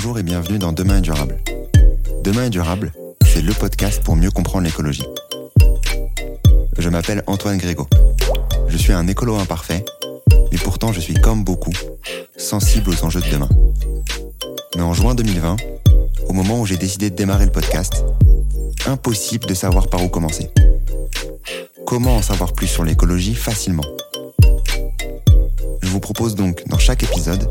Bonjour et bienvenue dans Demain est durable. Demain est durable, c'est le podcast pour mieux comprendre l'écologie. Je m'appelle Antoine Grégo. Je suis un écolo imparfait, mais pourtant je suis comme beaucoup, sensible aux enjeux de demain. Mais en juin 2020, au moment où j'ai décidé de démarrer le podcast, impossible de savoir par où commencer. Comment en savoir plus sur l'écologie facilement? Je vous propose donc dans chaque épisode